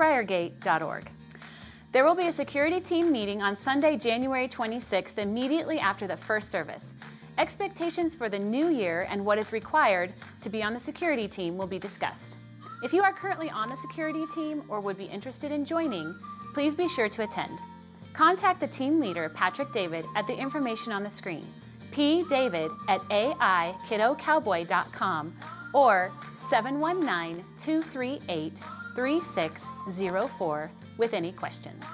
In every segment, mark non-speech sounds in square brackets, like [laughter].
briargate.org. There will be a security team meeting on Sunday, January 26th, immediately after the first service. Expectations for the new year and what is required to be on the security team will be discussed. If you are currently on the security team or would be interested in joining, please be sure to attend. Contact the team leader, Patrick David, at the information on the screen, pdavid at aikidocowboy.com or 719 238 3604 with any questions.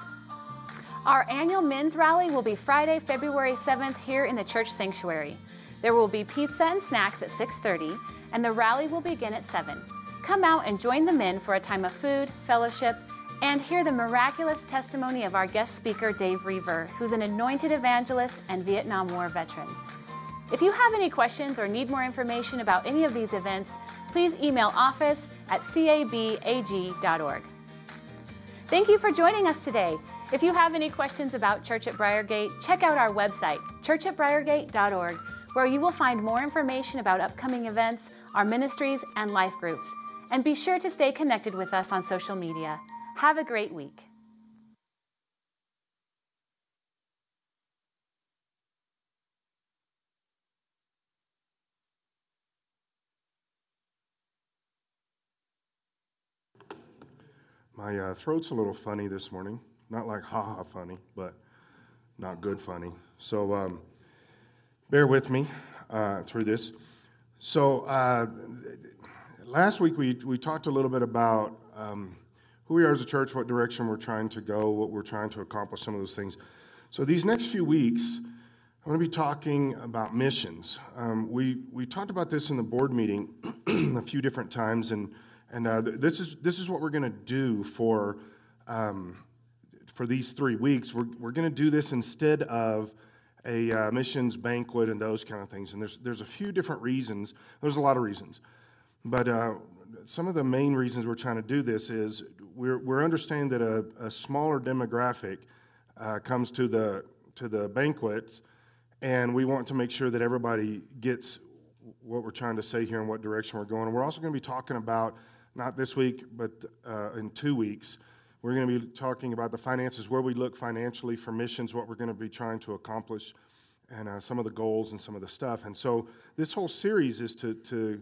Our annual men's rally will be Friday, February 7th here in the church sanctuary. There will be pizza and snacks at 6:30 and the rally will begin at 7. Come out and join the men for a time of food, fellowship, and hear the miraculous testimony of our guest speaker Dave Roever, who's an anointed evangelist and Vietnam War veteran. If you have any questions or need more information about any of these events, please email office at cabag.org. Thank you for joining us today. If you have any questions about Church at Briargate, check out our website, churchatbriargate.org, where you will find more information about upcoming events, our ministries, and life groups. And be sure to stay connected with us on social media. Have a great week. My uh, throat's a little funny this morning. Not like ha ha funny, but not good funny. So um, bear with me uh, through this. So uh, last week we, we talked a little bit about um, who we are as a church, what direction we're trying to go, what we're trying to accomplish, some of those things. So these next few weeks, I'm going to be talking about missions. Um, we, we talked about this in the board meeting [clears throat] a few different times, and and uh, this, is, this is what we're going to do for, um, for these three weeks. We're, we're going to do this instead of a uh, missions banquet and those kind of things. And there's, there's a few different reasons. There's a lot of reasons. But uh, some of the main reasons we're trying to do this is we're, we're understanding that a, a smaller demographic uh, comes to the, to the banquets, and we want to make sure that everybody gets what we're trying to say here and what direction we're going. We're also going to be talking about not this week, but uh, in two weeks. We're going to be talking about the finances, where we look financially for missions, what we're going to be trying to accomplish, and uh, some of the goals and some of the stuff. And so this whole series is to, to,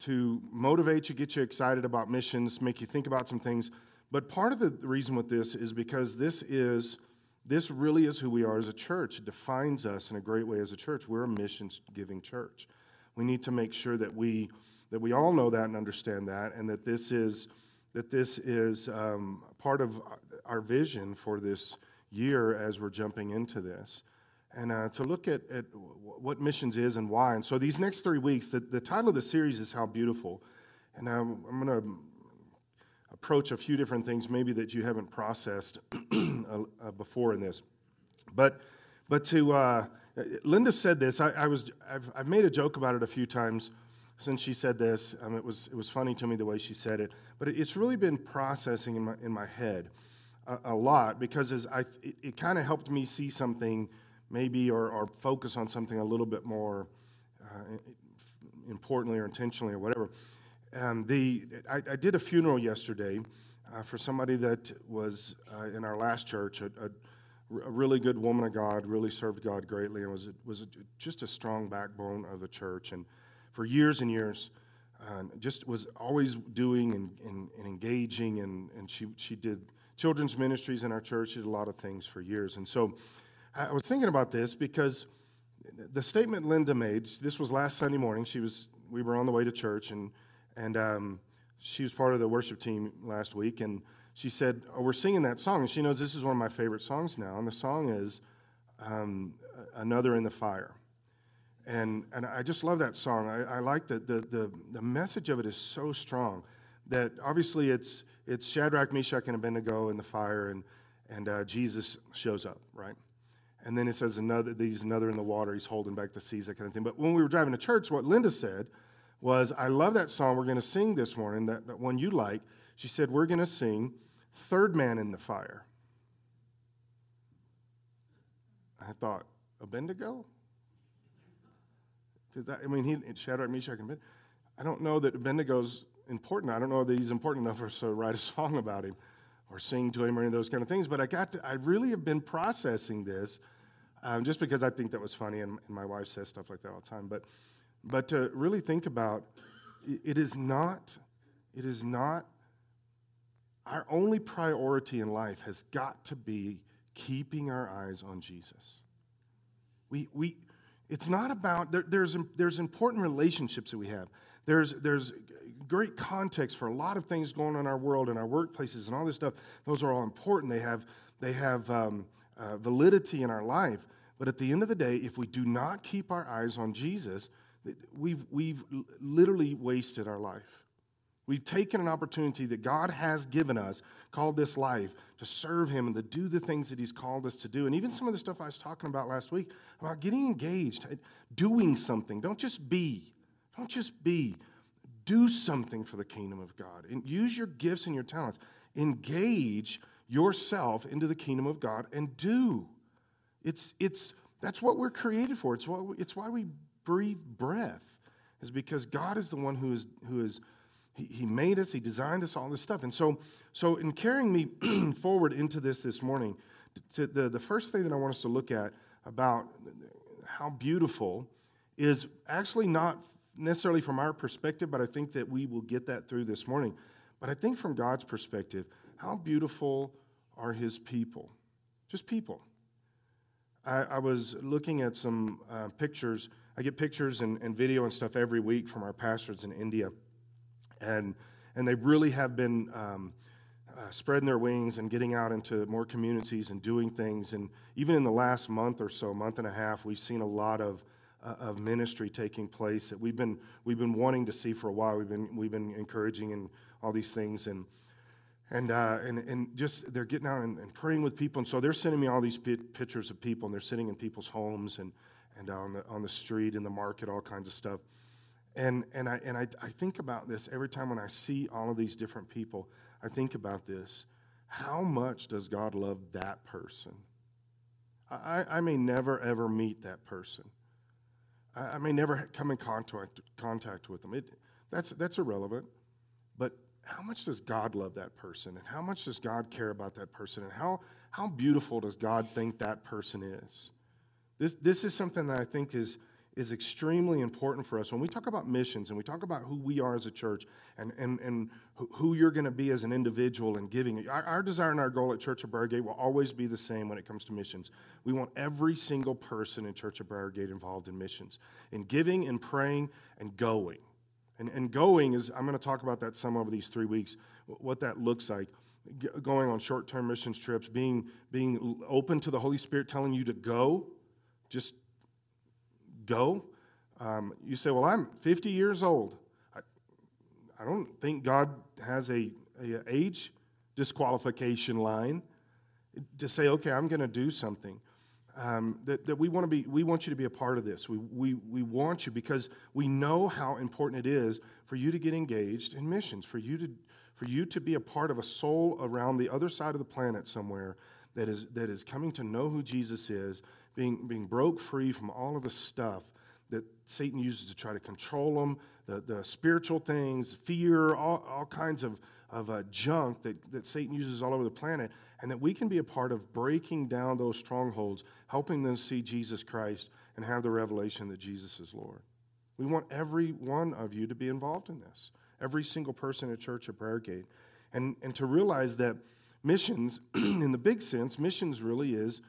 to motivate you, get you excited about missions, make you think about some things. But part of the reason with this is because this is this really is who we are as a church. It defines us in a great way as a church. We're a missions giving church. We need to make sure that we that we all know that and understand that, and that this is that this is um, part of our vision for this year as we're jumping into this. And uh, to look at, at what missions is and why. And so these next three weeks, the, the title of the series is How Beautiful. And um, I'm going to approach a few different things maybe that you haven't processed [clears throat] uh, before in this. But, but to, uh, Linda said this, I, I was, I've, I've made a joke about it a few times since she said this. Um, it, was, it was funny to me the way she said it. But it, it's really been processing in my, in my head a, a lot because as I, it, it kind of helped me see something maybe or, or, focus on something a little bit more uh, importantly or intentionally or whatever. Um, the, I, I, did a funeral yesterday uh, for somebody that was uh, in our last church, a, a, a, really good woman of God, really served God greatly, and was, was just a strong backbone of the church. And for years and years. Just was always doing and, and, and, engaging, and, and she, she did children's ministries in our church. She did a lot of things for years. And so I was thinking about this because the statement Linda made, this was last Sunday morning. She was, we were on the way to church, and, and um, she was part of the worship team last week. And she said, oh, We're singing that song. And she knows this is one of my favorite songs now. And the song is um, Another in the Fire. And, and I just love that song. I, I like that the, the, the message of it is so strong that obviously it's, it's Shadrach, Meshach, and Abednego in the fire, and, and uh, Jesus shows up, right? And then it says another, he's another in the water, he's holding back the seas, that kind of thing. But when we were driving to church, what Linda said was, I love that song we're going to sing this morning, that, that one you like. She said, We're going to sing Third Man in the Fire. I thought, Abednego? Because I mean, he Shadrach, Meshach, and Abednego. I don't know that Abednego's important. I don't know that he's important enough for us to write a song about him. or sing to him or any of those kind of things. But I got to, I really have been processing this um, just because I think that was funny, and, and, my wife says stuff like that all the time. But, but to really think about it is not, it is not, our only priority in life has got to be keeping our eyes on Jesus. We, we, it's not about, there, there's, there's important relationships that we have. There's, there's great context for a lot of things going on in our world and our workplaces and all this stuff. Those are all important. They have, they have um, uh, validity in our life. But at the end of the day, if we do not keep our eyes on Jesus, we've, we've literally wasted our life. We've taken an opportunity that God has given us, called this life, to serve Him and to do the things that He's called us to do. And even some of the stuff I was talking about last week about getting engaged, uh, doing something. Don't just be. Don't just be. Do something for the kingdom of God. And use your gifts and your talents. Engage yourself into the kingdom of God and do. It's, it's, that's what we're created for. It's, what, it's why we breathe breath, is because God is the one who is, who is he, made us, He designed us, all this stuff. And so, so in carrying me [clears throat] forward into this this morning, to the, the first thing that I want us to look at about how beautiful is actually not necessarily from our perspective, but I think that we will get that through this morning. But I think from God's perspective, how beautiful are His people? Just people. I, I was looking at some uh, pictures. I get pictures and, and video and stuff every week from our pastors in India. And, and they really have been um, uh, spreading their wings and getting out into more communities and doing things. And even in the last month or so, month and a half, we've seen a lot of, uh, of ministry taking place that we've been, we've been wanting to see for a while. We've been, we've been encouraging and all these things. And, and, uh, and, and just they're getting out and, and, praying with people. And so they're sending me all these pictures of people, and they're sitting in people's homes and, and on, the, on the street, in the market, all kinds of stuff. And, and, I, and I, I think about this every time when I see all of these different people. I think about this. How much does God love that person? I, I may never, ever meet that person. I, I may never come in contact, contact with them. It, that's, that's irrelevant. But how much does God love that person? And how much does God care about that person? And how, how beautiful does God think that person is? This, this is something that I think is, is extremely important for us. When we talk about missions and we talk about who we are as a church and, and, and who you're going to be as an individual and giving, our, our desire and our goal at Church of Briargate will always be the same when it comes to missions. We want every single person in Church of Briargate involved in missions, in giving and praying and going. And, and going is, I'm going to talk about that some over these three weeks, what that looks like. Going on short term missions trips, being, being open to the Holy Spirit telling you to go, just go. Um, you say, Well, I'm 50 years old. I, I don't think God has a, a age disqualification line to say, Okay, I'm going to do something um, that, that we want to be we want you to be a part of this we, we, we want you because we know how important it is for you to get engaged in missions for you to for you to be a part of a soul around the other side of the planet somewhere that is that is coming to know who jesus is being being broke free from all of the stuff that satan uses to try to control them the, the spiritual things fear all, all kinds of of uh, junk that, that satan uses all over the planet and that we can be a part of breaking down those strongholds, helping them see Jesus Christ and have the revelation that Jesus is Lord. We want every one of you to be involved in this, every single person at Church at Briargate, and, and to realize that missions, [clears throat] in the big sense, missions really is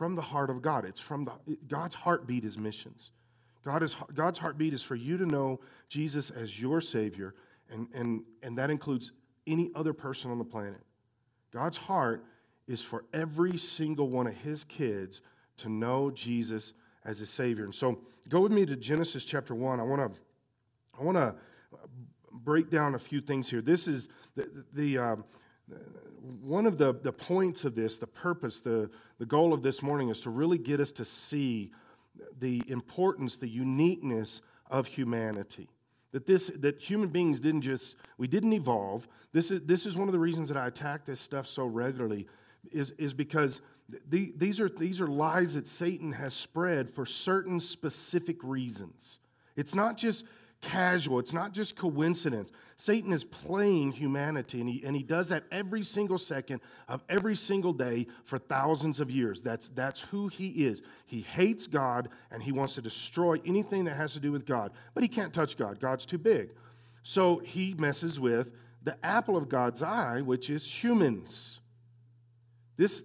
from the heart of God. It's from the, God's heartbeat is missions. God is, God's heartbeat is for you to know Jesus as your Savior, and, and, and that includes any other person on the planet. God's heart is for every single one of his kids to know Jesus as a Savior. And so go with me to Genesis chapter 1. I want to I want to break down a few things here. This is the, the um, one of the, the points of this, the purpose, the, the goal of this morning is to really get us to see the importance, the uniqueness of humanity. That, this, that human beings didn't just, we didn't evolve. This is, this is one of the reasons that I attack this stuff so regularly, is, is because the, these, are, these are lies that Satan has spread for certain specific reasons. It's not just casual, it's not just coincidence. Satan is playing humanity, and he, and he does that every single second of every single day for thousands of years. That's, that's who he is. He hates God, and he wants to destroy anything that has to do with God. But he can't touch God, God's too big. So he messes with the apple of God's eye, which is humans. This,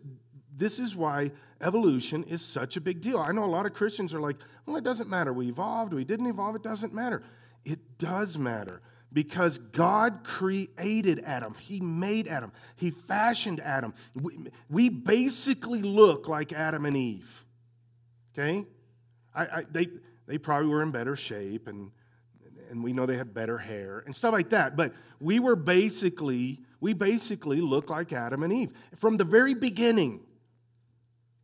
this is why evolution is such a big deal. I know a lot of Christians are like, well, it doesn't matter. We evolved, we didn't evolve, it doesn't matter. It does matter because God created Adam. He made Adam. He fashioned Adam. We, we basically look like Adam and Eve. Okay? I, I, they, they probably were in better shape and, and we know they had better hair and stuff like that. But we were basically, we basically look like Adam and Eve from the very beginning.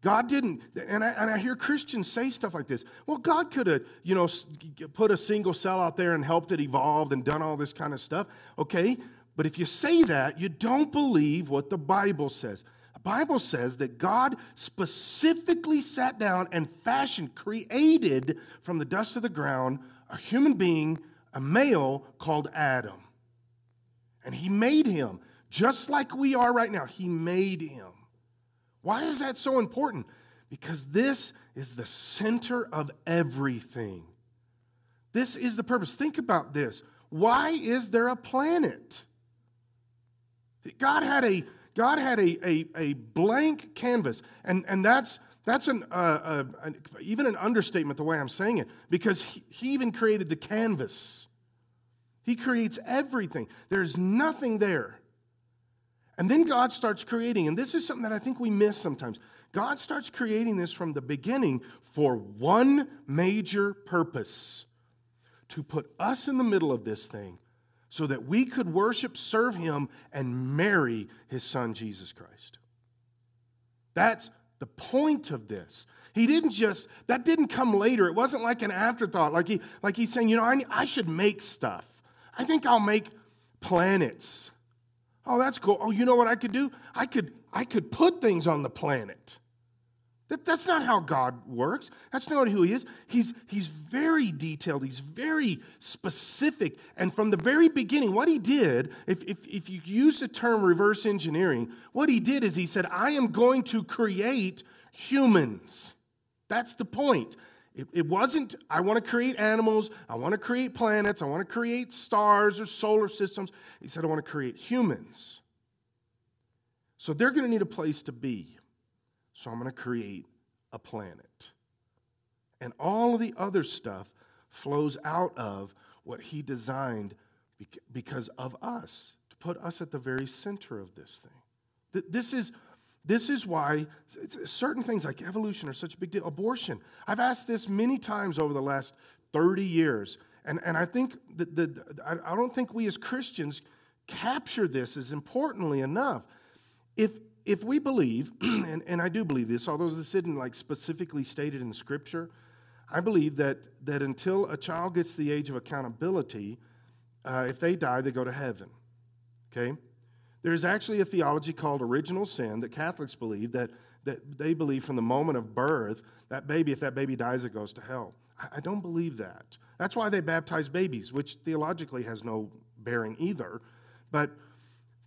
God didn't, and I, and I hear Christians say stuff like this. Well, God could have, you know, put a single cell out there and helped it evolve and done all this kind of stuff. Okay, but if you say that, you don't believe what the Bible says. The Bible says that God specifically sat down and fashioned, created from the dust of the ground a human being, a male called Adam. And he made him just like we are right now. He made him. Why is that so important? Because this is the center of everything. This is the purpose. Think about this. Why is there a planet? God had a God had a, a, a blank canvas, and, and that's that's an, uh, uh, an, even an understatement the way I'm saying it, because he, he even created the canvas. He creates everything. There's nothing there and then God starts creating, and this is something that I think we miss sometimes. God starts creating this from the beginning for one major purpose to put us in the middle of this thing so that we could worship, serve Him, and marry His Son, Jesus Christ. That's the point of this. He didn't just, that didn't come later. It wasn't like an afterthought, like, he, like he's saying, you know, I, I should make stuff. I think I'll make planets. Oh, that's cool. Oh, you know what I could do? I could I could put things on the planet. That, that's not how God works. That's not who He is. He's, he's very detailed, He's very specific. And from the very beginning, what He did, if, if, if you use the term reverse engineering, what He did is He said, I am going to create humans. That's the point. It, it wasn't, I want to create animals, I want to create planets, I want to create stars or solar systems. He said, I want to create humans. So they're going to need a place to be. So I'm going to create a planet. And all of the other stuff flows out of what he designed because of us, to put us at the very center of this thing. This is this is why certain things like evolution are such a big deal. Abortion. I've asked this many times over the last 30 years. And, and I think that the, I don't think we as Christians capture this as importantly enough. If, if we believe, [clears throat] and, and I do believe this, although this isn't like specifically stated in Scripture, I believe that, that until a child gets the age of accountability, uh, if they die, they go to heaven. Okay? There's actually a theology called original sin that Catholics believe that, that they believe from the moment of birth, that baby, if that baby dies, it goes to hell. I, I don't believe that. That's why they baptize babies, which theologically has no bearing either. But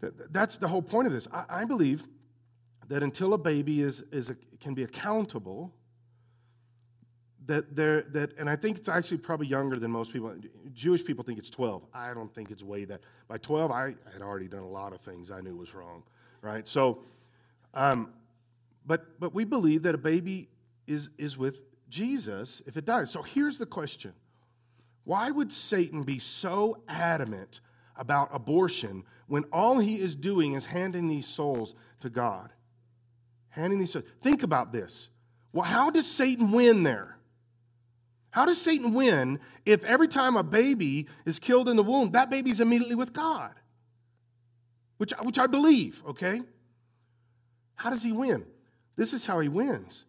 th- that's the whole point of this. I, I believe that until a baby is, is a, can be accountable, that there that and I think it's actually probably younger than most people. Jewish people think it's 12. I don't think it's way that. By 12, I had already done a lot of things I knew was wrong, right? So, um, but but we believe that a baby is is with Jesus if it dies. So here's the question: Why would Satan be so adamant about abortion when all he is doing is handing these souls to God? Handing these souls. Think about this. Well, how does Satan win there? How does Satan win if every time a baby is killed in the womb, that baby's immediately with God? Which, which I believe, okay? How does he win? This is how he wins.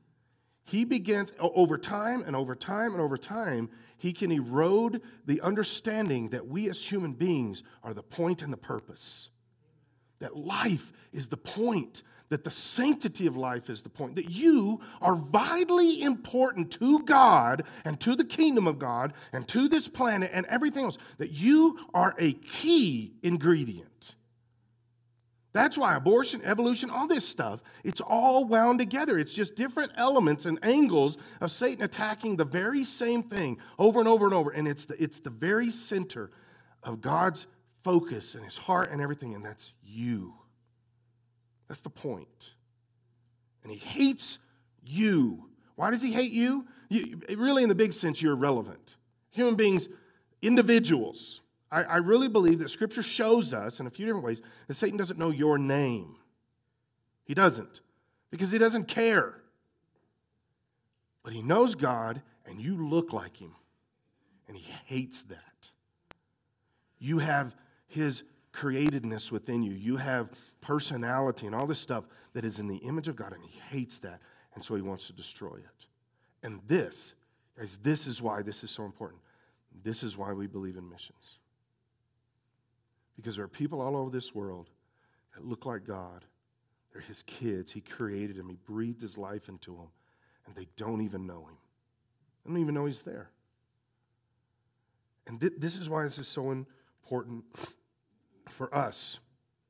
He begins over time and over time and over time, he can erode the understanding that we as human beings are the point and the purpose. That life is the point, that the sanctity of life is the point, that you are vitally important to God and to the kingdom of God and to this planet and everything else, that you are a key ingredient. That's why abortion, evolution, all this stuff, it's all wound together. It's just different elements and angles of Satan attacking the very same thing over and over and over. And it's the, it's the very center of God's focus and his heart and everything, and that's you. That's the point. And he hates you. Why does he hate you? you really, in the big sense, you're irrelevant. Human beings, individuals. I, I really believe that Scripture shows us in a few different ways that Satan doesn't know your name. He doesn't, because he doesn't care. But he knows God, and you look like him, and he hates that. You have his createdness within you. You have personality and all this stuff that is in the image of God, and he hates that, and so he wants to destroy it. And this, guys, this is why this is so important. This is why we believe in missions. Because there are people all over this world that look like God. They're his kids. He created them, he breathed his life into them, and they don't even know him. They don't even know he's there. And th- this is why this is so important for us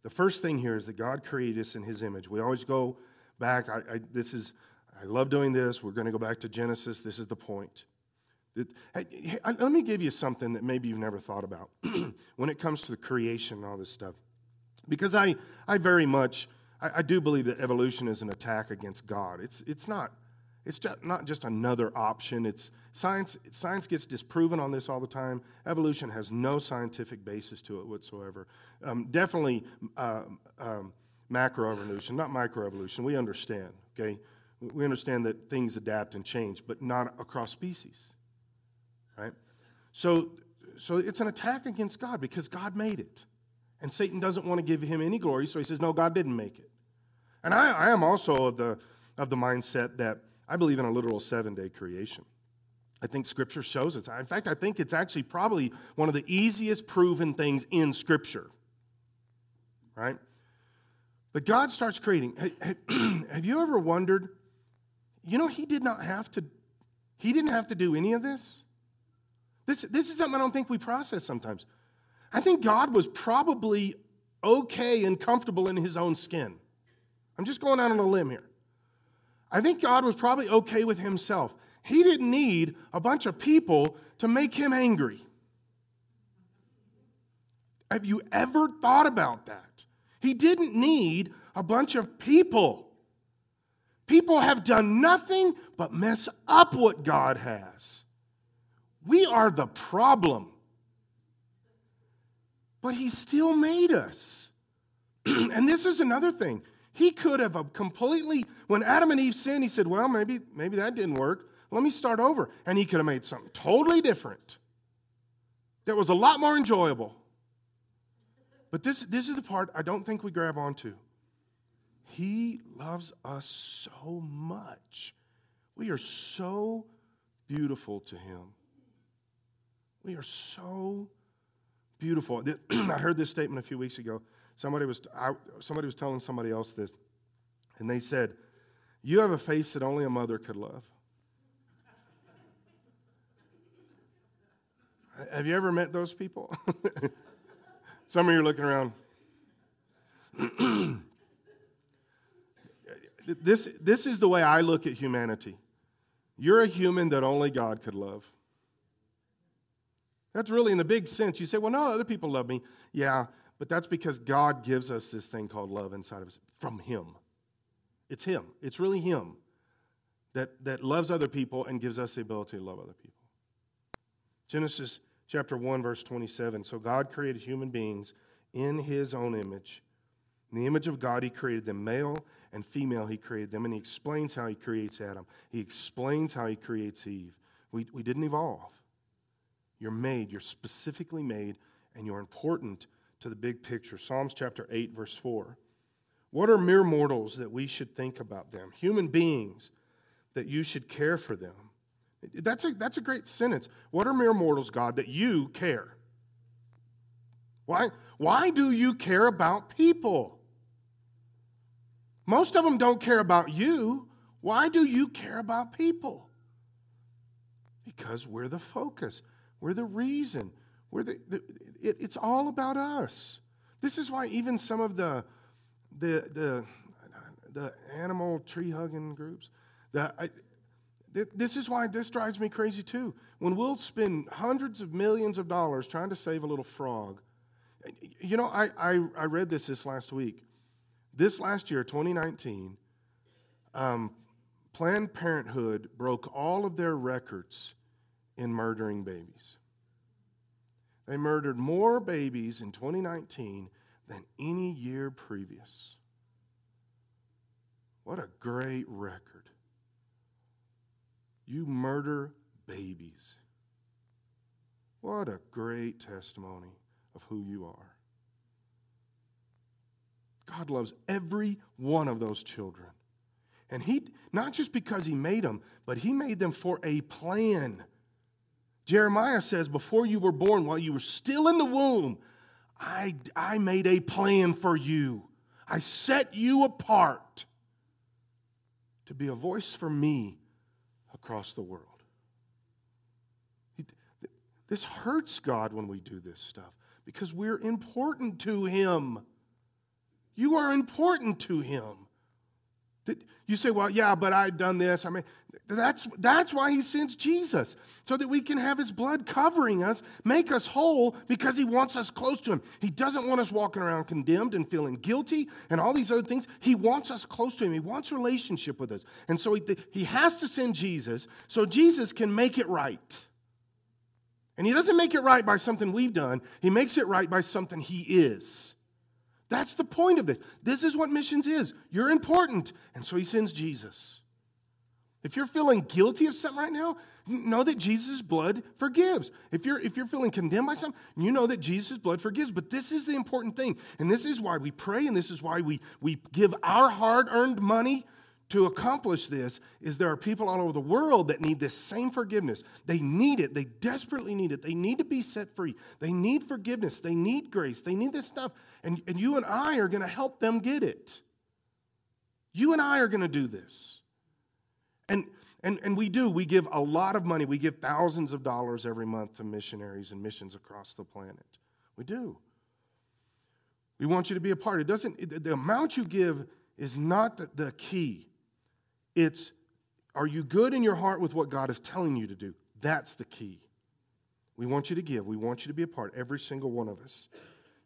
the first thing here is that God created us in His image. We always go back. I, I this is, I love doing this. We're going to go back to Genesis. This is the point. It, hey, let me give you something that maybe you've never thought about [clears throat] when it comes to the creation and all this stuff. Because I, I very much, I, I do believe that evolution is an attack against God. It's, it's not it's just not just another option. It's science, science gets disproven on this all the time. Evolution has no scientific basis to it whatsoever. Um, definitely uh, um, macroevolution, not microevolution. We understand, okay? We understand that things adapt and change, but not across species, right? So, so it's an attack against God because God made it. And Satan doesn't want to give him any glory, so he says, no, God didn't make it. And I, I am also of the, of the mindset that I believe in a literal seven day creation. I think Scripture shows it. In fact, I think it's actually probably one of the easiest proven things in Scripture. Right? But God starts creating. [clears throat] Have you ever wondered? You know, He did not have to. He didn't have to do any of this. This, this is something I don't think we process sometimes. I think God was probably okay and comfortable in his own skin. I'm just going out on a limb here. I think God was probably okay with himself. He didn't need a bunch of people to make him angry. Have you ever thought about that? He didn't need a bunch of people. People have done nothing but mess up what God has. We are the problem. But He still made us. [clears throat] and this is another thing. He could have uh, completely, when Adam and Eve sinned, he said, Well, maybe, maybe that didn't work. Let me start over. And he could have made something totally different that was a lot more enjoyable. But this, this is the part I don't think we grab onto. He loves us so much. We are so beautiful to him. We are so beautiful. [clears throat] I heard this statement a few weeks ago. Somebody was, I, somebody was telling somebody else this, and they said, You have a face that only a mother could love. have you ever met those people? [laughs] Some of you are looking around. [clears throat] this, this is the way I look at humanity. You're a human that only God could love. That's really in the big sense. You say, well, no, other people love me. Yeah, but that's because God gives us this thing called love inside of us from Him. It's Him. It's really Him that, that loves other people and gives us the ability to love other people. Genesis chapter 1, verse 27. So God created human beings in His own image. In the image of God, He created them, male and female, He created them. And He explains how He creates Adam, He explains how He creates Eve. We, we didn't evolve. You're made, you're specifically made, and you're important to the big picture. Psalms chapter 8, verse 4. What are mere mortals that we should think about them? Human beings that you should care for them. That's a, that's a great sentence. What are mere mortals, God, that you care? Why, why do you care about people? Most of them don't care about you. Why do you care about people? Because we're the focus, we're the reason. We're the, the it, it's all about us. This is why even some of the the the the animal tree hugging groups, the, I, this is why this drives me crazy too. When we'll spend hundreds of millions of dollars trying to save a little frog, you know, I, I, I read this this last week. This last year, 2019, um, Planned Parenthood broke all of their records in murdering babies. They murdered more babies in 2019 than any year previous. What a great record. You murder babies. What a great testimony of who you are. God loves every one of those children. And he, not just because he made them, but he made them for a plan. Jeremiah says, Before you were born, while you were still in the womb, I, I made a plan for you. I set you apart to be a voice for me across the world. This hurts God when we do this stuff because we're important to Him. You are important to Him. You say, well, yeah, but I've done this. I mean, that's, that's why he sends Jesus, so that we can have his blood covering us, make us whole, because he wants us close to him. He doesn't want us walking around condemned and feeling guilty and all these other things. He wants us close to him. He wants relationship with us. And so he, he has to send Jesus so Jesus can make it right. And he doesn't make it right by something we've done, he makes it right by something he is. That's the point of this. This is what missions is. You're important. And so he sends Jesus. If you're feeling guilty of something right now, know that Jesus' blood forgives. If you're, if you're feeling condemned by something, you know that Jesus' blood forgives. But this is the important thing. And this is why we pray, and this is why we, we give our hard earned money to accomplish this is there are people all over the world that need this same forgiveness. They need it. They desperately need it. They need to be set free. They need forgiveness. They need grace. They need this stuff. And, and you and I are going to help them get it. You and I are going to do this. And, and, and we do. We give a lot of money. We give thousands of dollars every month to missionaries and missions across the planet. We do. We want you to be a part. It doesn't, the amount you give is not the, the key. It's are you good in your heart with what God is telling you to do? That's the key. We want you to give. We want you to be a part, every single one of us.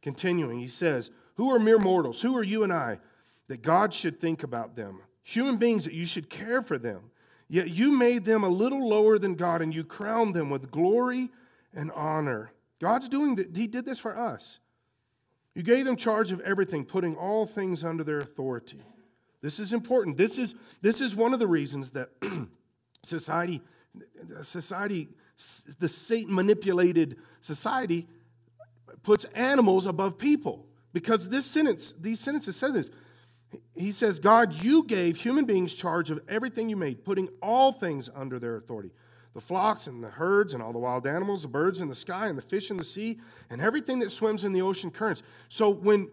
Continuing, he says, Who are mere mortals? Who are you and I that God should think about them? Human beings that you should care for them. Yet you made them a little lower than God and you crowned them with glory and honor. God's doing that. He did this for us. You gave them charge of everything, putting all things under their authority. This is important. This is, this is one of the reasons that [clears throat] society, society, the Satan manipulated society puts animals above people. Because this sentence, these sentences say this. He says, God, you gave human beings charge of everything you made, putting all things under their authority the flocks and the herds and all the wild animals, the birds in the sky and the fish in the sea, and everything that swims in the ocean currents. So when,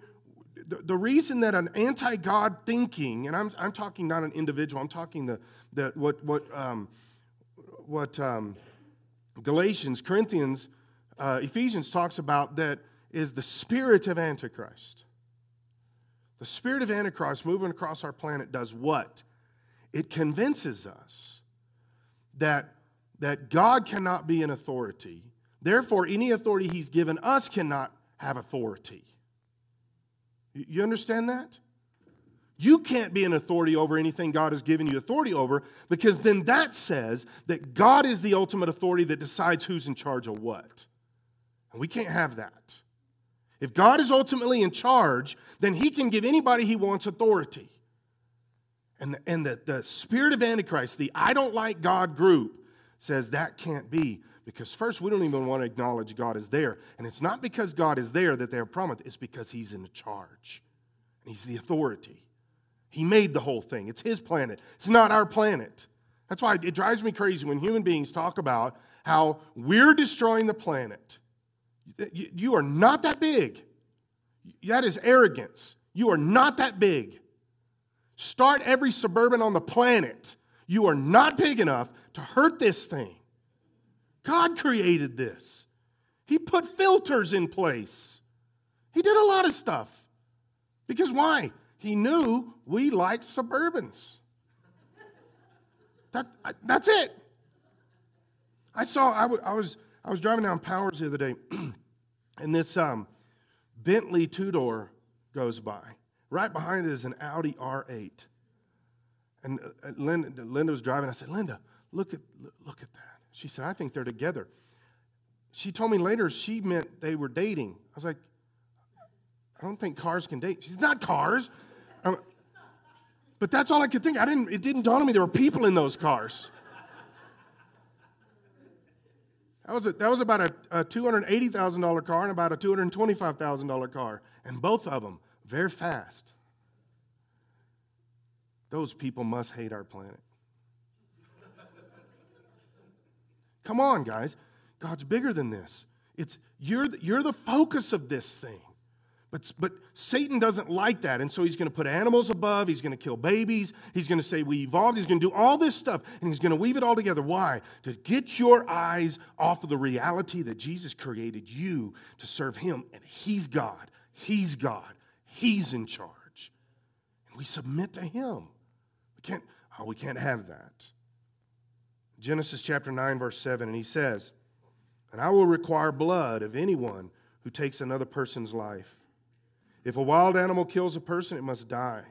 the, the reason that an anti God thinking, and I'm, I'm talking not an individual, I'm talking the, the, what, what, um, what um, Galatians, Corinthians, uh, Ephesians talks about that is the spirit of Antichrist. The spirit of Antichrist moving across our planet does what? It convinces us that, that God cannot be an authority. Therefore, any authority he's given us cannot have authority. You understand that? You can't be an authority over anything God has given you authority over because then that says that God is the ultimate authority that decides who's in charge of what. And we can't have that. If God is ultimately in charge, then he can give anybody he wants authority. And, the, and the, the spirit of Antichrist, the I don't like God group, says that can't be because first, we don't even want to acknowledge God is there. And it's not because God is there that they're promised, it's because He's in charge. And He's the authority. He made the whole thing. It's His planet, it's not our planet. That's why it drives me crazy when human beings talk about how we're destroying the planet. You are not that big. That is arrogance. You are not that big. Start every suburban on the planet. You are not big enough to hurt this thing. God created this. He put filters in place. He did a lot of stuff. Because why? He knew we liked Suburbans. That, that's it. I saw, I, w- I, was, I was driving down Powers the other day, [clears throat] and this um, Bentley two door goes by. Right behind it is an Audi R8. And uh, Linda, Linda was driving. I said, Linda, look at, look at that. She said, I think they're together. She told me later she meant they were dating. I was like, I don't think cars can date. She's not cars. but that's all I could think. I didn't, it didn't dawn on me there were people in those cars. That was, a, that was about a, a $280,000 car and about a $225,000 car. And both of them very fast. Those people must hate our planet. Come on, guys. God's bigger than this. It's, you're, the, you're the focus of this thing. But, but Satan doesn't like that. And so he's going to put animals above. He's going to kill babies. He's going to say we evolved. He's going to do all this stuff. And he's going to weave it all together. Why? To get your eyes off of the reality that Jesus created you to serve him. And he's God. He's God. He's in charge. And we submit to him. We can't, oh, we can't have that. Genesis chapter 9, verse 7, and he says, And I will require blood of anyone who takes another person's life. If a wild animal kills a person, it must die.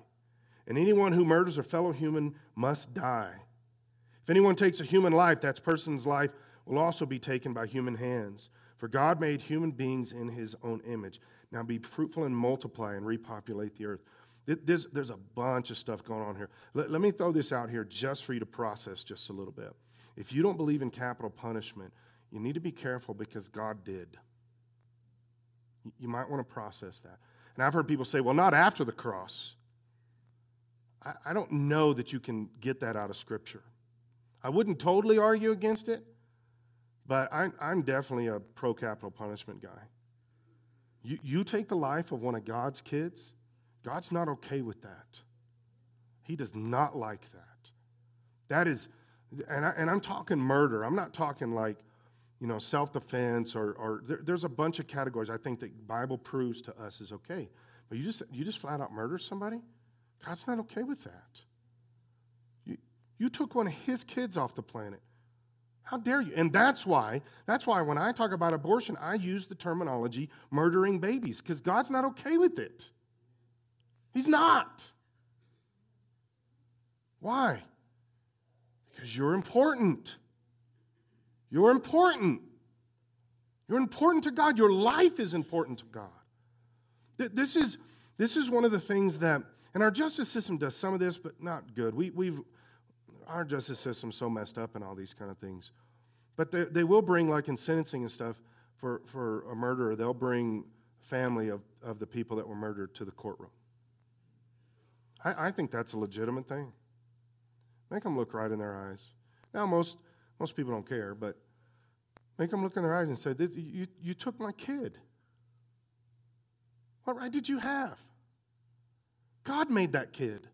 And anyone who murders a fellow human must die. If anyone takes a human life, that person's life will also be taken by human hands. For God made human beings in his own image. Now be fruitful and multiply and repopulate the earth. There's, there's a bunch of stuff going on here. Let, let me throw this out here just for you to process just a little bit. If you don't believe in capital punishment, you need to be careful because God did. You might want to process that. And I've heard people say, well, not after the cross. I, don't know that you can get that out of Scripture. I wouldn't totally argue against it, but I'm definitely a pro capital punishment guy. You take the life of one of God's kids, God's not okay with that. He does not like that. That is, and, I, and I'm talking murder. I'm not talking like you know, self-defense or, or there, there's a bunch of categories I think that Bible proves to us is okay. But you just, you just flat out murder somebody? God's not okay with that. You, you took one of his kids off the planet. How dare you? And that's why, that's why when I talk about abortion, I use the terminology murdering babies, because God's not okay with it. He's not. Why? Because you're important. You're important. You're important to God. Your life is important to God. This is, this is one of the things that, and our justice system does some of this, but not good. We, we've, our justice system's so messed up and all these kind of things. But they, they will bring, like in sentencing and stuff, for, for a murderer, they'll bring family of, of the people that were murdered to the courtroom. I, I think that's a legitimate thing. Make them look right in their eyes. Now, most, most people don't care, but Make them look in their eyes and say, you, you took my kid. What right did you have? God made that kid.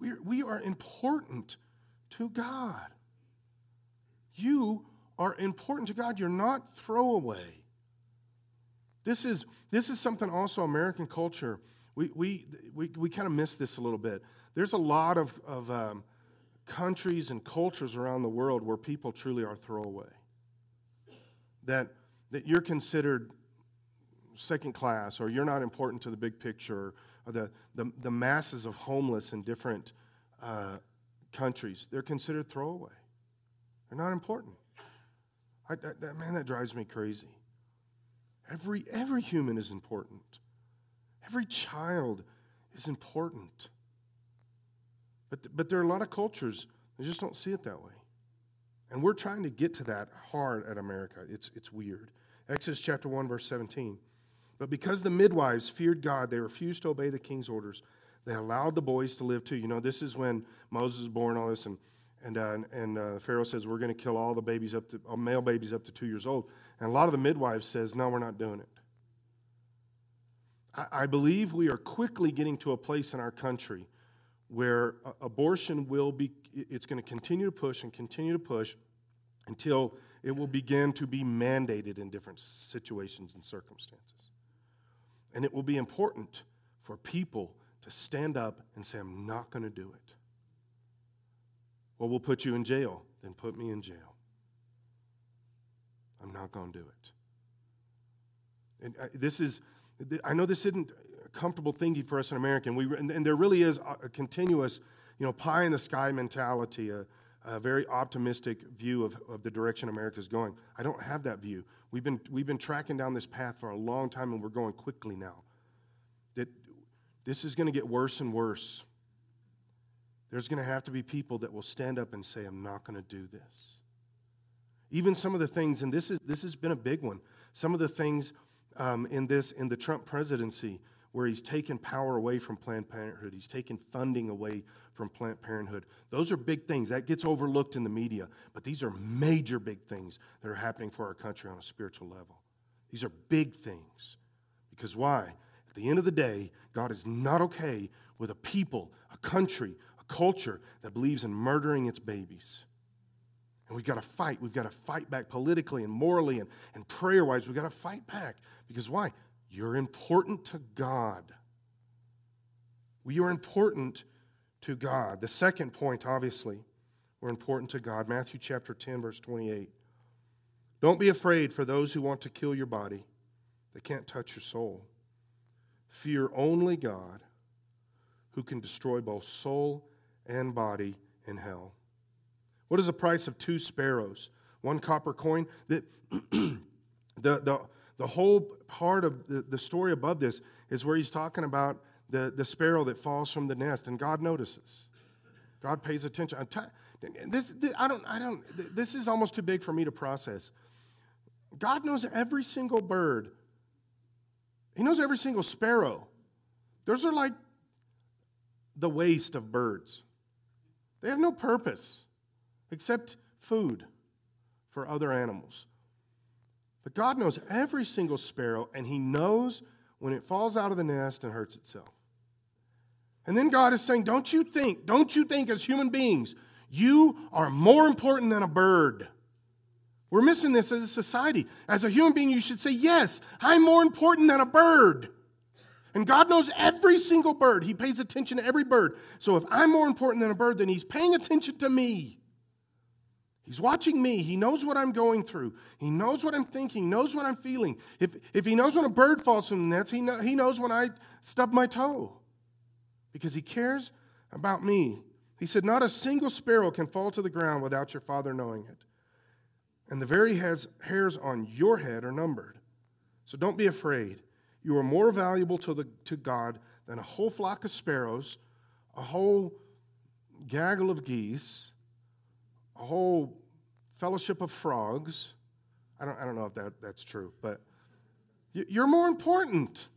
We are, we are important to God. You are important to God. You're not throwaway. This is, this is something also American culture, we, we, we, we kind of miss this a little bit. There's a lot of, of um, countries and cultures around the world where people truly are throwaway. That, that you're considered second class or you're not important to the big picture or the, the, the masses of homeless in different uh, countries, they're considered throwaway. They're not important. I, that, that, man, that drives me crazy. Every, every human is important. Every child is important. But, but there are a lot of cultures that just don't see it that way. And we're trying to get to that hard at America. It's, it's weird. Exodus chapter 1, verse 17. But because the midwives feared God, they refused to obey the king's orders. They allowed the boys to live too. You know, this is when Moses was born, all this, and, and, uh, and uh, Pharaoh says, We're going to kill all the babies up to, all male babies up to two years old. And a lot of the midwives says, No, we're not doing it. I, I believe we are quickly getting to a place in our country where uh, abortion will be, it's going to continue to push and continue to push until it will begin to be mandated in different situations and circumstances. And it will be important for people to stand up and say, I'm not going to do it. Well, we'll put you in jail. Then put me in jail. I'm not going to do it. And uh, this is, I know this isn't comfortable thing for us in America, and, we, and, and there really is a, a, continuous, you know, pie in the sky mentality, a, a very optimistic view of, of the direction America is going. I don't have that view. We've been, we've been tracking down this path for a long time, and we're going quickly now. That this is going to get worse and worse. There's going to have to be people that will stand up and say, I'm not going to do this. Even some of the things, and this, is, this has been a big one, some of the things um, in this, in the Trump presidency, where he's taken power away from Planned Parenthood, he's taken funding away from Planned Parenthood. Those are big things. That gets overlooked in the media, but these are major big things that are happening for our country on a spiritual level. These are big things. Because why? At the end of the day, God is not okay with a people, a country, a culture that believes in murdering its babies. And we've got to fight. We've got to fight back politically and morally and, and prayer wise. We've got to fight back. Because why? You're important to God. We are important to God. The second point, obviously, we're important to God. Matthew chapter 10, verse 28. Don't be afraid for those who want to kill your body, they can't touch your soul. Fear only God, who can destroy both soul and body in hell. What is the price of two sparrows? One copper coin? [clears throat] The, the, the, the whole part of the, the story above this is where he's talking about the, the sparrow that falls from the nest, and God notices. God pays attention. This, this, I don't, I don't, this is almost too big for me to process. God knows every single bird, He knows every single sparrow. Those are like the waste of birds, they have no purpose except food for other animals. But God knows every single sparrow, and He knows when it falls out of the nest and hurts itself. And then God is saying, Don't you think, don't you think as human beings, you are more important than a bird? We're missing this as a society. As a human being, you should say, Yes, I'm more important than a bird. And God knows every single bird. He pays attention to every bird. So if I'm more important than a bird, then He's paying attention to me. He's watching me. He knows what I'm going through. He knows what I'm thinking, knows what I'm feeling. If, if he knows when a bird falls from the nets, he, know, he knows when I stub my toe because he cares about me. He said, Not a single sparrow can fall to the ground without your father knowing it. And the very hairs, hairs on your head are numbered. So don't be afraid. You are more valuable to, the, to God than a whole flock of sparrows, a whole gaggle of geese a whole fellowship of frogs. I don't, I don't know if that, that's true, but you're more important.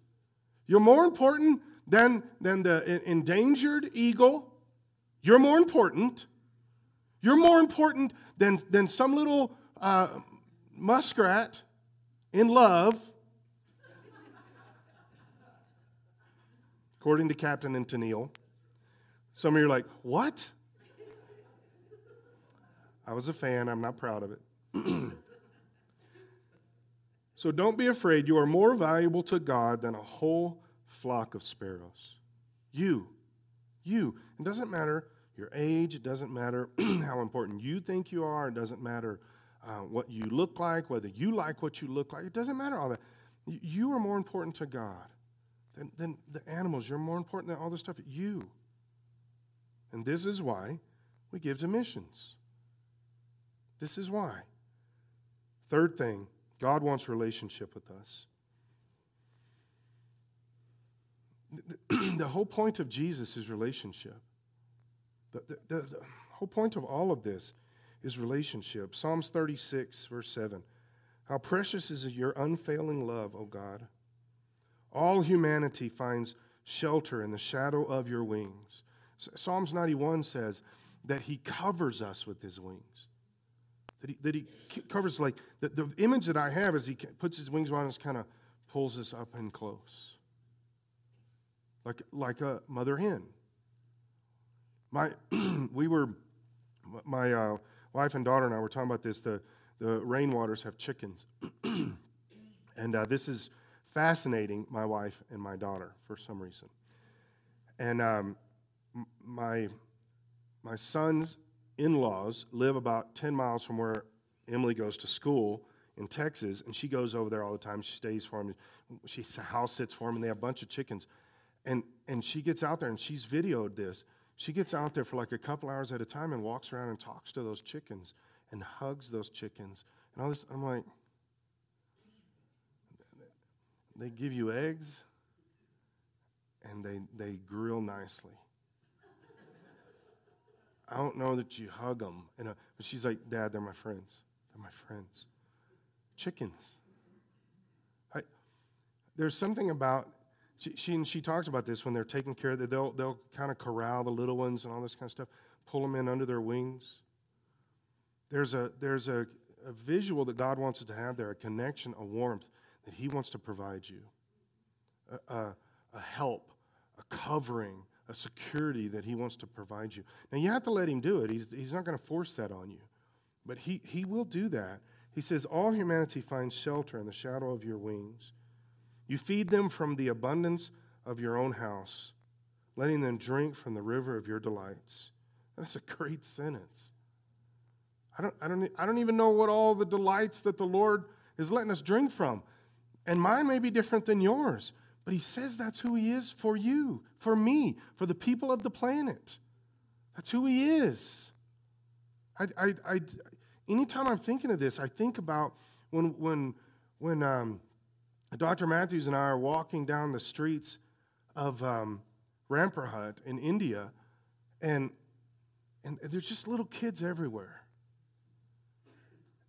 You're more important than, than the endangered eagle. You're more important. You're more important than, than some little uh, muskrat in love, according to Captain and Tennille. Some of you are like, what? I was a fan. I'm not proud of it. [clears throat] so don't be afraid. You are more valuable to God than a whole flock of sparrows. You, you. It doesn't matter your age, it doesn't matter [clears throat] how important you think you are, it doesn't matter uh, what you look like, whether you like what you look like. It doesn't matter all that. You are more important to God than, than the animals. You're more important than all this stuff. You. And this is why we give to missions. This is why. Third thing, God wants relationship with us. [clears throat] The whole point of Jesus is relationship. The, the, the, the, whole point of all of this is relationship. Psalms 36, verse 7. How precious is your unfailing love, O God. All humanity finds shelter in the shadow of your wings. Psalms 91 says that he covers us with his wings that he, that he covers like the, the image that I have is he puts his wings on us, kind of pulls us up and close. like, like a mother hen. My, [clears throat] we were, my uh, wife and daughter and I were talking about this. The, the rainwaters have chickens. [clears throat] and uh, this is fascinating my wife and my daughter for some reason. And um, my, my son's in laws live about 10 miles from where Emily goes to school in Texas, and she goes over there all the time. She stays for him. She house sits for him, and they have a bunch of chickens. And, and she gets out there, and she's videoed this. She gets out there for like a couple hours at a time and walks around and talks to those chickens and hugs those chickens. And all this, I'm like, they give you eggs and they, they grill nicely. I don't know that you hug them. And, but she's like, Dad, they're my friends. They're my friends. Chickens. I, there's something about, she, she, she talks about this when they're taking care of. They'll, they'll kind of corral the little ones and all this kind of stuff, pull them in under their wings. There's a, there's a, a visual that God wants us to have there, a connection, a warmth that He wants to provide you, a, a, a help, a covering, a security that He wants to provide you. Now, you have to let Him do it. He's, he's not going to force that on you, but he, he will do that. He says, All humanity finds shelter in the shadow of your wings. You feed them from the abundance of your own house, letting them drink from the river of your delights. That's a great sentence. I don't, I, don't, I don't even know what all the delights that the Lord is letting us drink from. And mine may be different than yours, but He says that's who He is for you, for me, for the people of the planet. That's who He is. I, I, I, anytime I'm thinking of this, I think about when, when, when um, Dr. Matthews and I are walking down the streets of um, in India, and, and there's just little kids everywhere.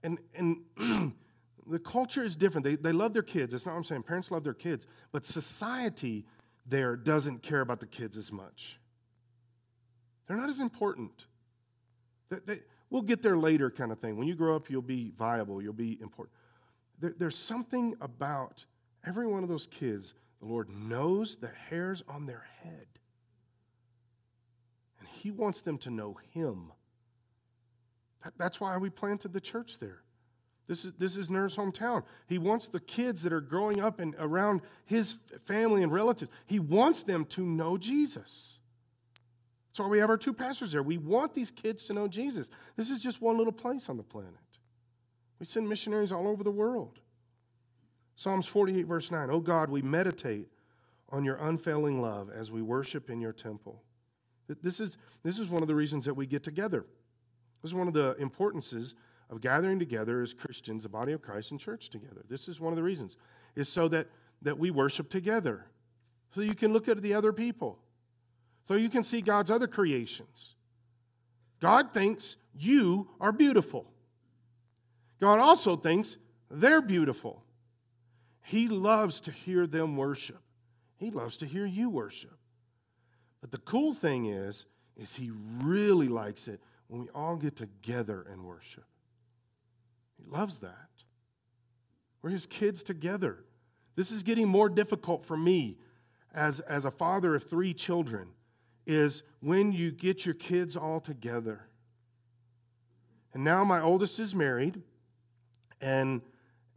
And, and [clears throat] the culture is different. They, they love their kids. That's not what I'm saying. Parents love their kids. But society there doesn't care about the kids as much. They're not as important. They, they, we'll get there later, kind of thing. When you grow up, you'll be viable, you'll be important. There, there's something about every one of those kids, the Lord knows the hairs on their head. And He wants them to know Him. That's why we planted the church there. This is, this is Ner's hometown. He wants the kids that are growing up and around his family and relatives, he wants them to know Jesus. So we have our two pastors there. We want these kids to know Jesus. This is just one little place on the planet. We send missionaries all over the world. Psalms 48, verse 9 Oh God, we meditate on your unfailing love as we worship in your temple. This is, this is one of the reasons that we get together. This is one of the importances of gathering together as Christians, the body of Christ, and church together. This is one of the reasons, is so that, that we worship together. So you can look at the other people. So you can see God's other creations. God thinks you are beautiful. God also thinks they're beautiful. He loves to hear them worship. He loves to hear you worship. But the cool thing is, is he really likes it when we all get together and worship. He loves that. We're his kids together. This is getting more difficult for me as, as a father of three children, is when you get your kids all together. And now my oldest is married and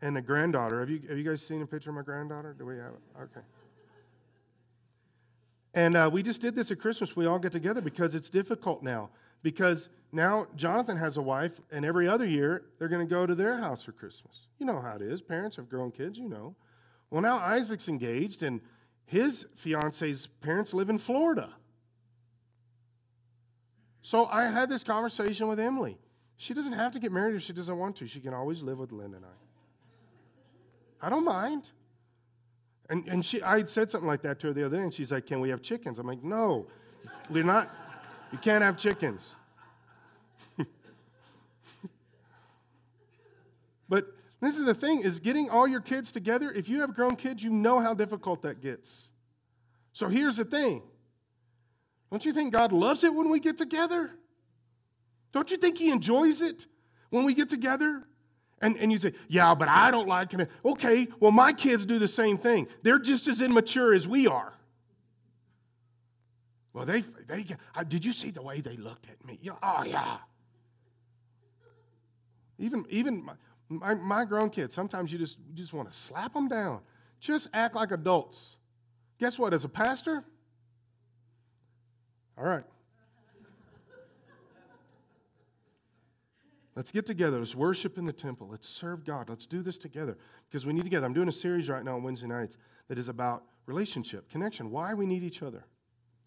and a granddaughter. Have you, have you guys seen a picture of my granddaughter? Do we have it? Okay. And uh, we just did this at Christmas. We all get together because it's difficult now. Because now Jonathan has a wife, and every other year they're going to go to their house for Christmas. You know how it is. Parents have grown kids, you know. Well, now Isaac's engaged, and his fiance's parents live in Florida. So I had this conversation with Emily. She doesn't have to get married if she doesn't want to. She can always live with Lynn and I. I don't mind. And, and she, I said something like that to her the other day, and she's like, Can we have chickens? I'm like, No, we're not. You can't have chickens. [laughs] but this is the thing is getting all your kids together. If you have grown kids, you know how difficult that gets. So here's the thing. Don't you think God loves it when we get together? Don't you think he enjoys it when we get together? And, and you say, yeah, but I don't like it. Okay, well, my kids do the same thing. They're just as immature as we are. Well, they, they did you see the way they looked at me? You know, oh, yeah. Even, even my, my, my grown kids, sometimes you just, you just want to slap them down. Just act like adults. Guess what? As a pastor, all right. Let's get together. Let's worship in the temple. Let's serve God. Let's do this together because we need together. I'm doing a series right now on Wednesday nights that is about relationship, connection, why we need each other.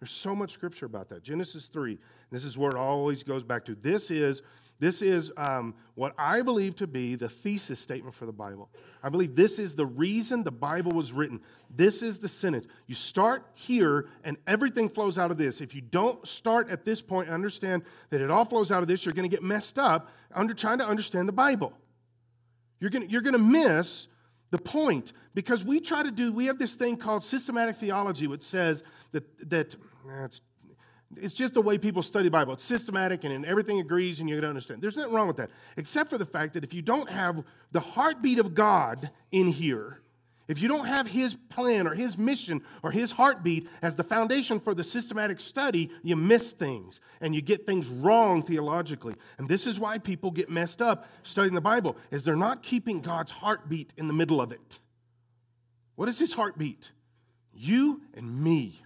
There's so much scripture about that. Genesis 3, this is where it always goes back to. This is, this is um, what I believe to be the thesis statement for the Bible. I believe this is the reason the Bible was written. This is the sentence. You start here, and everything flows out of this. If you don't start at this point and understand that it all flows out of this, you're going to get messed up under trying to understand the Bible. You're going you're to miss the point because we try to do we have this thing called systematic theology which says that that it's, it's just the way people study Bible. It's systematic and everything agrees and you can understand. There's nothing wrong with that, except for the fact that if you don't have the heartbeat of God in here, if you don't have his plan or his mission or his heartbeat as the foundation for the systematic study, you miss things and you get things wrong theologically. And this is why people get messed up studying the Bible is they're not keeping God's heartbeat in the middle of it. What is his heartbeat? You and me.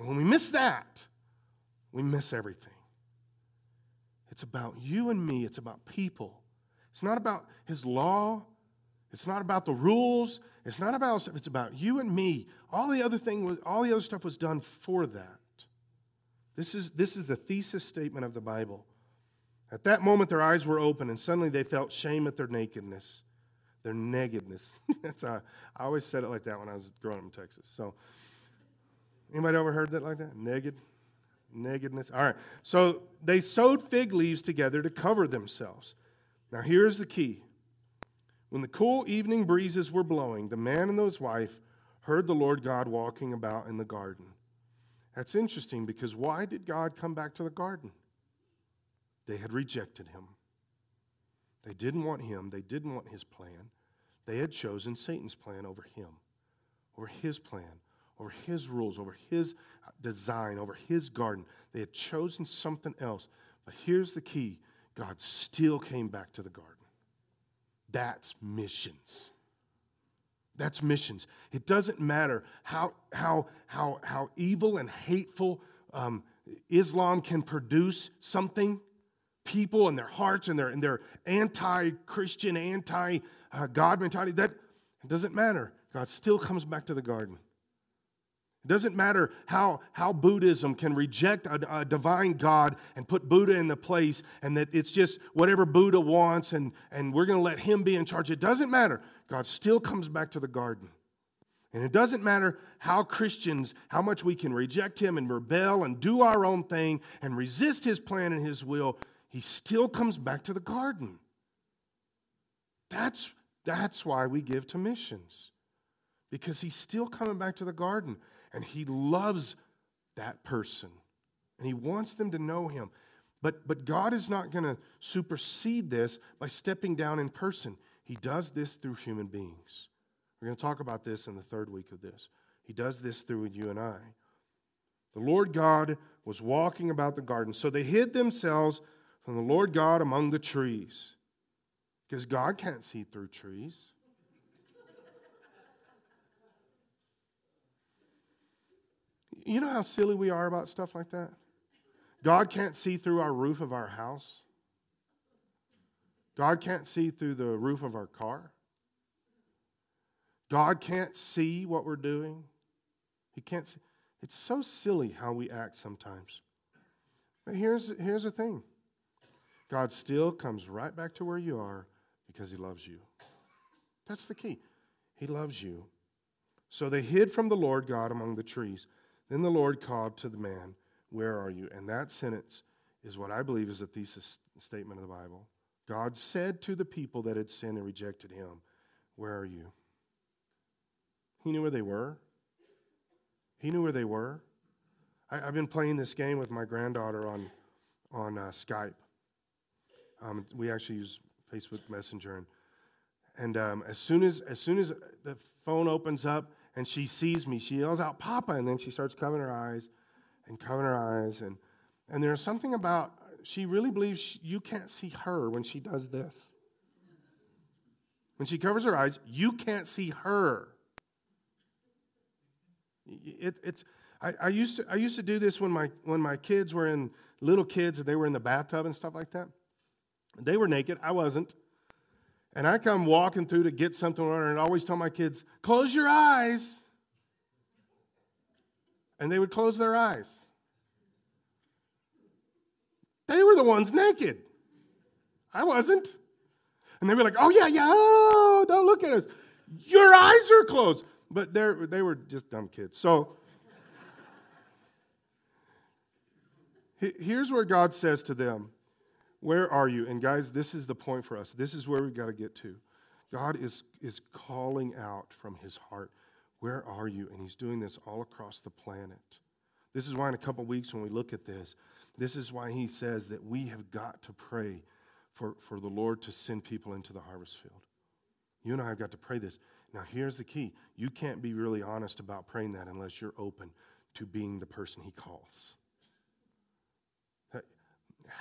And when we miss that, we miss everything. It's about you and me, it's about people. It's not about his law, it's not about the rules, it's not about it's about you and me. All the other thing was all the other stuff was done for that. This is this is the thesis statement of the Bible. At that moment their eyes were open and suddenly they felt shame at their nakedness. Their nakedness. [laughs] That's how, I always said it like that when I was growing up in Texas. So Anybody ever heard that like that? Naked? Nakedness? All right. So they sewed fig leaves together to cover themselves. Now here's the key. When the cool evening breezes were blowing, the man and his wife heard the Lord God walking about in the garden. That's interesting because why did God come back to the garden? They had rejected him. They didn't want him, they didn't want his plan. They had chosen Satan's plan over him, over his plan, over his rules, over his design, over his garden. They had chosen something else. But here's the key God still came back to the garden. That's missions. That's missions. It doesn't matter how, how, how, how evil and hateful um, Islam can produce something, people and their hearts and their, and their anti Christian, anti God mentality. That doesn't matter. God still comes back to the garden. It doesn't matter how, how Buddhism can reject a, a, divine God and put Buddha in the place, and that it's just whatever Buddha wants, and, and we're going to let him be in charge. It doesn't matter. God still comes back to the garden. And it doesn't matter how Christians, how much we can reject him and rebel and do our own thing and resist his plan and his will, he still comes back to the garden. That's, that's why we give to missions, because he's still coming back to the garden and he loves that person and he wants them to know him. But, but God is not going to supersede this by stepping down in person. He does this through human beings. We're going to talk about this in the third week of this. He does this through you and I. The Lord God was walking about the garden, so they hid themselves from the Lord God among the trees. Because God can't see through trees. You know how silly we are about stuff like that? God can't see through our roof of our house. God can't see through the roof of our car. God can't see what we're doing. He can't see. It's so silly how we act sometimes. But here's, here's the thing God still comes right back to where you are because He loves you. That's the key. He loves you. So they hid from the Lord God among the trees. Then the Lord called to the man, Where are you? And that sentence is what I believe is a thesis statement of the Bible. God said to the people that had sinned and rejected him, Where are you? He knew where they were. He knew where they were. I, have been playing this game with my granddaughter on, on uh, Skype. Um, we actually use Facebook Messenger. And, and um, as, soon as, as soon as the phone opens up, and she sees me. She yells out, Papa, and then she starts covering her eyes. and covering her eyes. And, and there's something about, she really believes she, you can't see her when she does this. When she covers her eyes, you can't see her. It, it's, I, I, used to, I used to do this when my, when my kids were in, little kids, and they were in the bathtub and stuff like that. They were naked, I wasn't. And I come walking through to get something and I always tell my kids, close your eyes. And they would close their eyes. They were the ones naked. I wasn't. And they were like, oh, yeah, yeah, oh, don't look at us. Your eyes are closed. But they were just dumb kids. So here's where God says to them, Where are you? And guys, this is the point for us. This is where we've got to get to. God is, is calling out from his heart, Where are you? And he's doing this all across the planet. This is why, in a couple weeks, when we look at this, this is why he says that we have got to pray for, for the Lord to send people into the harvest field. You and I have got to pray this. Now, here's the key you can't be really honest about praying that unless you're open to being the person He calls.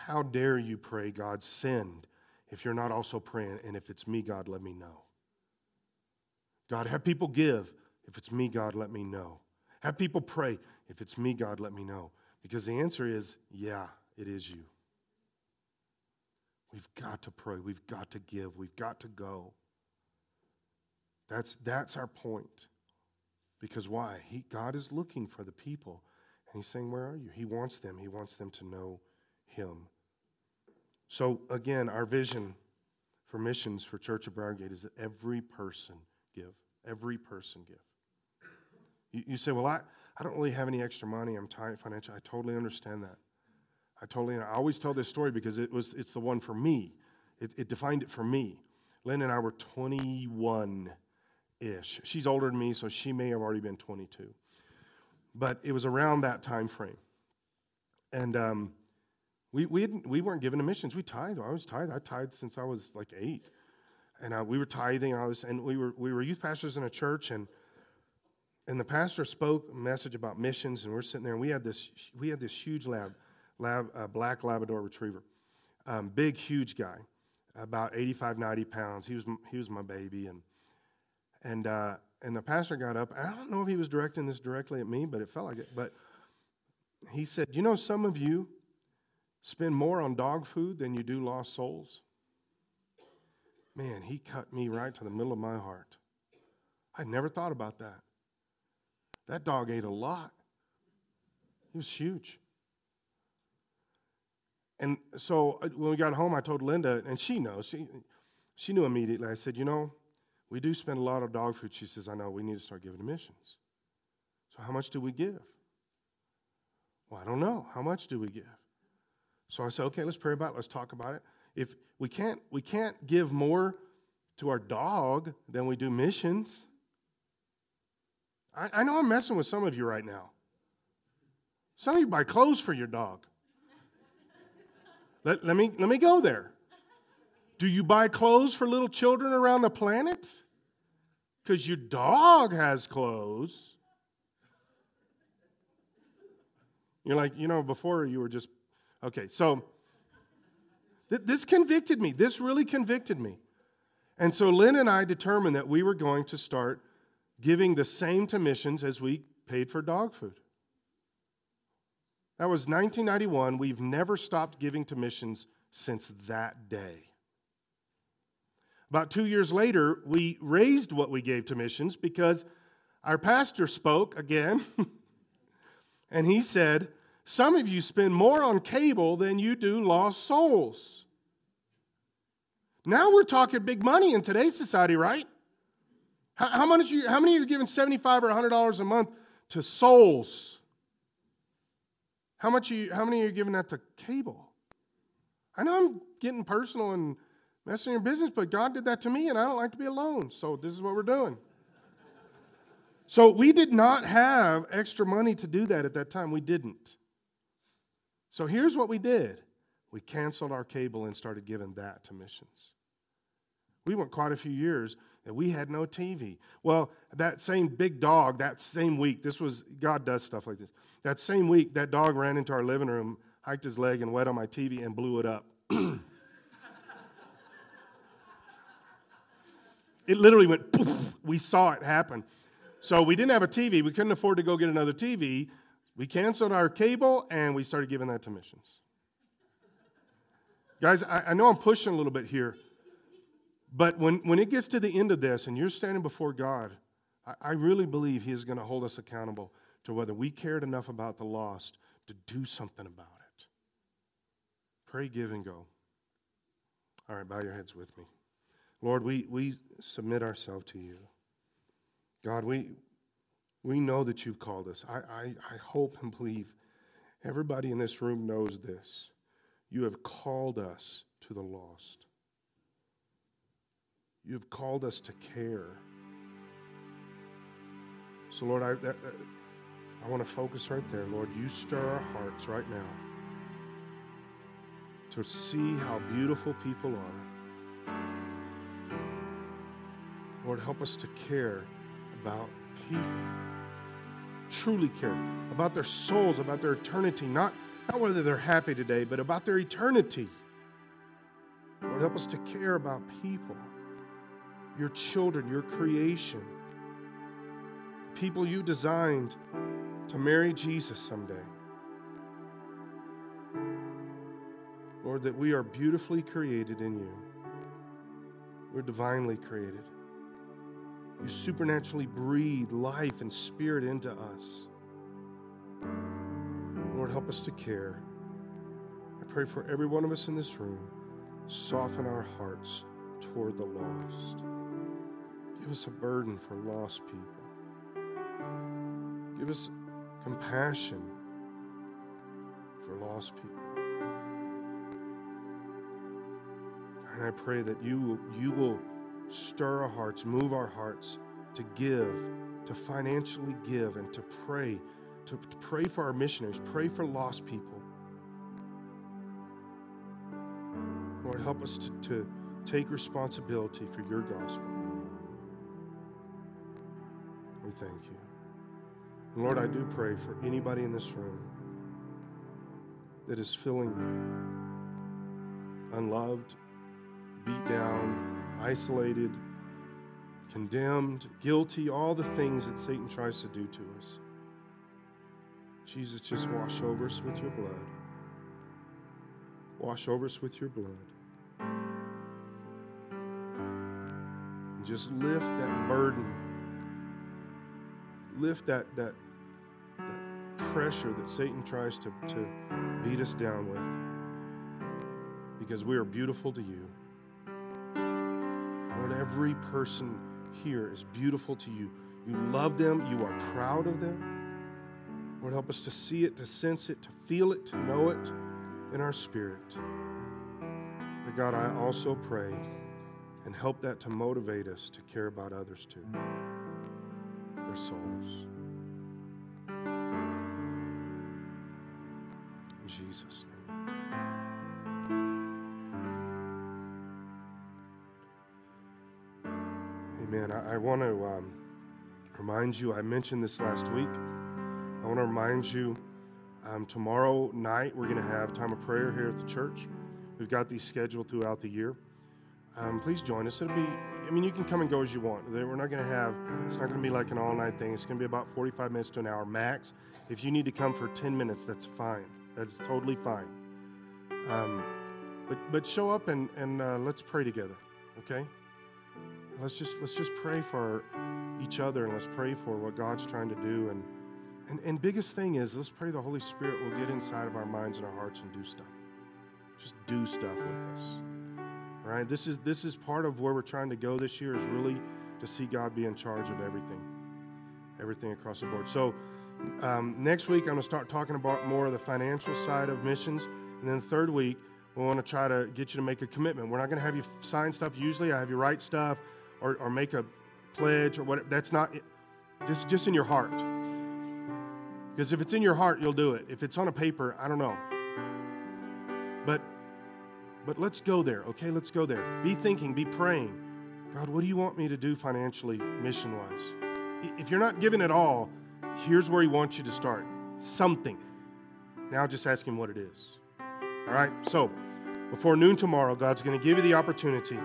How dare you pray, God, send, if you're not also praying, and if it's me, God, let me know. God, have people give. If it's me, God, let me know. Have people pray. If it's me, God, let me know. Because the answer is, yeah, it is you. We've got to pray. We've got to give. We've got to go. That's, that's our point. Because why? He, God is looking for the people. And He's saying, Where are you? He wants them. He wants them to know Him. So, again, our vision for missions for Church of Briargate is that every person give. Every person give. You, you say, Well, I, I don't really have any extra money. I'm tight financially. I totally understand that. I totally, I always tell this story because it was, it's the one for me. It, it defined it for me. Lynn and I were 21 ish. She's older than me, so she may have already been 22. But it was around that time frame. And um, we, we, we weren't given missions. We tithed. I was tithed. I tithed since I was like eight. And uh, we were tithing all this. And we were, we were youth pastors in a church. And, and the pastor spoke a message about missions. And we're sitting there. And we had this, we had this huge lab, lab uh, black Labrador retriever. Um, big, huge guy. About 85, 90 pounds. He was, he was my baby. And and, uh, and the pastor got up. I don't know if he was directing this directly at me, but it felt like it. But he said, You know, some of you spend more on dog food than you do lost souls. Man, he cut me right to the middle of my heart. I never thought about that. That dog ate a lot, he was huge. And so uh, when we got home, I told Linda, and she knows, she, she knew immediately. I said, You know, we do spend a lot of dog food. She says, I know, we need to start giving to missions. So, how much do we give? Well, I don't know. How much do we give? So I said, okay, let's pray about it. Let's talk about it. If we can't, we can't give more to our dog than we do missions. I, I know I'm messing with some of you right now. Some of you buy clothes for your dog. let, let, me, let me go there. Do you buy clothes for little children around the planet? Because your dog has clothes. You're like, you know, before you were just, okay, so th- this convicted me. This really convicted me. And so Lynn and I determined that we were going to start giving the same to missions as we paid for dog food. That was 1991. We've never stopped giving to missions since that day. About two years later, we raised what we gave to missions because our pastor spoke again, [laughs] and he said, Some of you spend more on cable than you do lost souls. Now we're talking big money in today's society, right? How, how, much you, how many of you are giving 75 or $100 a month to souls? How, much you, how many are you giving that to cable? I know I'm getting personal and messing your business, but God did that to me, and I don't like to be alone. So this is what we're doing. So we did not have extra money to do that at that time. We didn't. So here's what we did we canceled our cable and started giving that to missions. We went quite a few years that we had no TV. Well, that same big dog, that same week, this was, God does stuff like this. That same week, that dog ran into our living room, hiked his leg, and wet on my TV and blew it up. it literally went poof. We saw it happen. So we didn't have a TV. We couldn't afford to go get another TV. We canceled our cable and we started giving that to missions. Guys, I, I know I'm pushing a little bit here, but when, when it gets to the end of this and you're standing before God, I, I really believe He is going to hold us accountable to whether we cared enough about the lost to do something about it. Pray, give, and go. All right, bow your heads with me. Lord, we, we submit ourselves to you. God, we, we know that you've called us. I, I, I hope and believe everybody in this room knows this. You have called us to the lost. You have called us to care. So, Lord, I, I want to focus right there. Lord, you stir our hearts right now to see how beautiful people are. Lord, help us to care about people. Truly care about their souls, about their eternity, not, not whether they're happy today, but about their eternity. Lord, help us to care about people, your children, your creation, people you designed to marry Jesus someday. Lord, that we are beautifully created in you. We're divinely created. You supernaturally breathe life and spirit into us. Lord, help us to care. I pray for every one of us in this room. Soften our hearts toward the lost. Give us a burden for lost people. Give us compassion for lost people. And I pray that you, you will stir our hearts, move our hearts to give, to financially give, and to pray, to, pray for our missionaries, pray for lost people. Lord, help us to, to take responsibility for your gospel. We thank you. And Lord, I do pray for anybody in this room that is feeling unloved, beat down, isolated, condemned, guilty, all the things that Satan tries to do to us. Jesus, just wash over us with your blood. Wash over us with your blood. And just lift that burden. Lift that, that, that pressure that Satan tries to, to beat us down with. Because we are beautiful to you. Every person here is beautiful to you. You love them, you are proud of them. Lord, help us to see it, to sense it, to feel it, to know it in our spirit. But God, I also pray and help that to motivate us to care about others too, their souls. Remind you, I mentioned this last week. I want to remind you um, tomorrow night we're going to have time of prayer here at the church. We've got these scheduled throughout the year. Um, please join us. It'll be, I mean, you can come and go as you want. We're not going to have, it's not going to be like an all night thing. It's going to be about 45 minutes to an hour max. If you need to come for 10 minutes, that's fine. That's totally fine. Um, but, but show up and, and uh, let's pray together, okay? Let's just, let's just pray for each other and let's pray for what God's trying to do. And, and, and biggest thing is, let's pray the Holy Spirit will get inside of our minds and our hearts and do stuff. Just do stuff with us. All right? This is, this is part of where we're trying to go this year is really to see God be in charge of everything, everything across the board. So um, next week, I'm going to start talking about more of the financial side of missions. And then third week, we want to try to get you to make a commitment. We're not going to have you sign stuff. Usually, I have you write stuff or, or make a pledge or whatever. That's not, just just in your heart. Because if it's in your heart, you'll do it. If it's on a paper, I don't know. But but let's go there, okay? Let's go there. Be thinking, be praying. God, what do you want me to do financially, mission wise? If you're not giving at all, here's where He wants you to start something. Now just ask Him what it is. All right? So, before noon tomorrow, God's going to give you the opportunity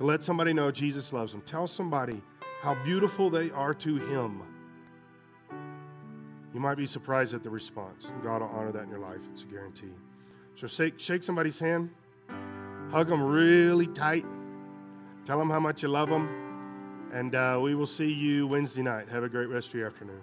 to let somebody know Jesus loves them. Tell somebody how beautiful they are to Him. You might be surprised at the response. God will honor that in your life. It's a guarantee. So shake, shake somebody's hand, hug them really tight, tell them how much you love them, and uh, we will see you Wednesday night. Have a great rest of your afternoon.